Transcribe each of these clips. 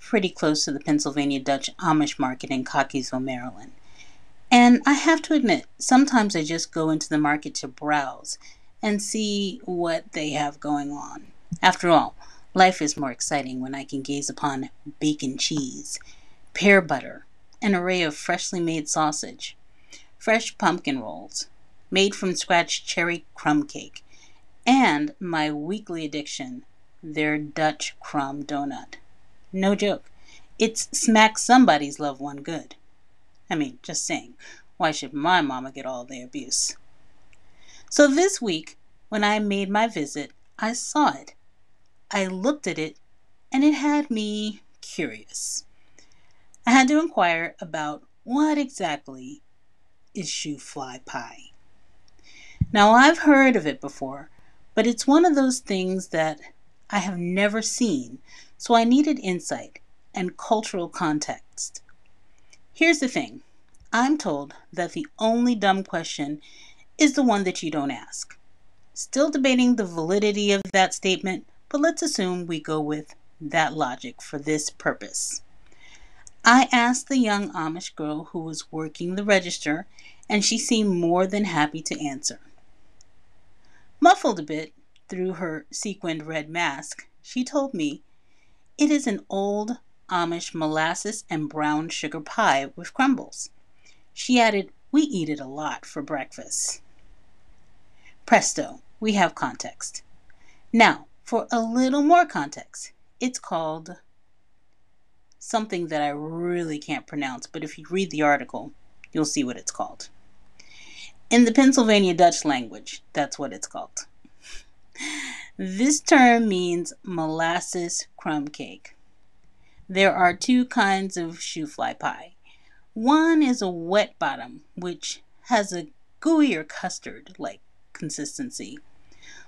pretty close to the Pennsylvania Dutch Amish market in Cockeysville, Maryland. And I have to admit, sometimes I just go into the market to browse and see what they have going on. After all, life is more exciting when I can gaze upon bacon cheese, pear butter, an array of freshly made sausage, fresh pumpkin rolls, made from scratch cherry crumb cake, and my weekly addiction, their Dutch crumb donut. No joke. It's smack somebody's loved one good. I mean, just saying, why should my mama get all the abuse? So this week, when I made my visit, I saw it. I looked at it, and it had me curious. I had to inquire about what exactly is shoofly pie. Now, I've heard of it before, but it's one of those things that I have never seen, so I needed insight and cultural context. Here's the thing I'm told that the only dumb question is the one that you don't ask. Still debating the validity of that statement, but let's assume we go with that logic for this purpose. I asked the young Amish girl who was working the register, and she seemed more than happy to answer. Muffled a bit through her sequined red mask, she told me it is an old Amish molasses and brown sugar pie with crumbles. She added, We eat it a lot for breakfast. Presto, we have context. Now, for a little more context, it's called something that I really can't pronounce, but if you read the article, you'll see what it's called. In the Pennsylvania Dutch language, that's what it's called. This term means molasses crumb cake. There are two kinds of shoofly pie. One is a wet bottom, which has a gooier custard like consistency,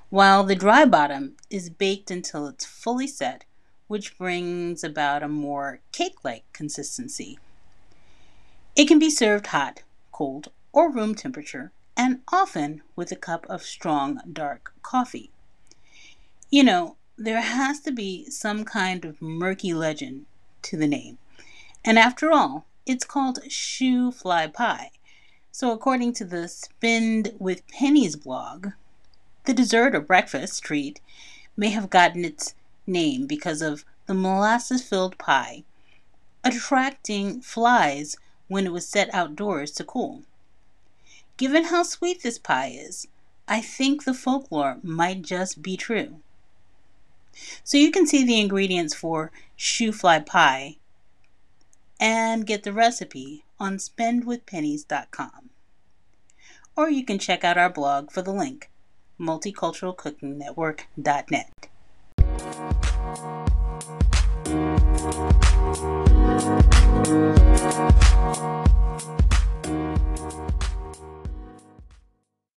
while the dry bottom is baked until it's fully set, which brings about a more cake like consistency. It can be served hot, cold, or room temperature, and often with a cup of strong dark coffee. You know, there has to be some kind of murky legend to the name. And after all, it's called shoofly pie. So, according to the Spend with Pennies blog, the dessert or breakfast treat may have gotten its name because of the molasses filled pie attracting flies when it was set outdoors to cool. Given how sweet this pie is, I think the folklore might just be true. So you can see the ingredients for shoofly pie and get the recipe on spendwithpennies.com. Or you can check out our blog for the link, multiculturalcookingnetwork.net.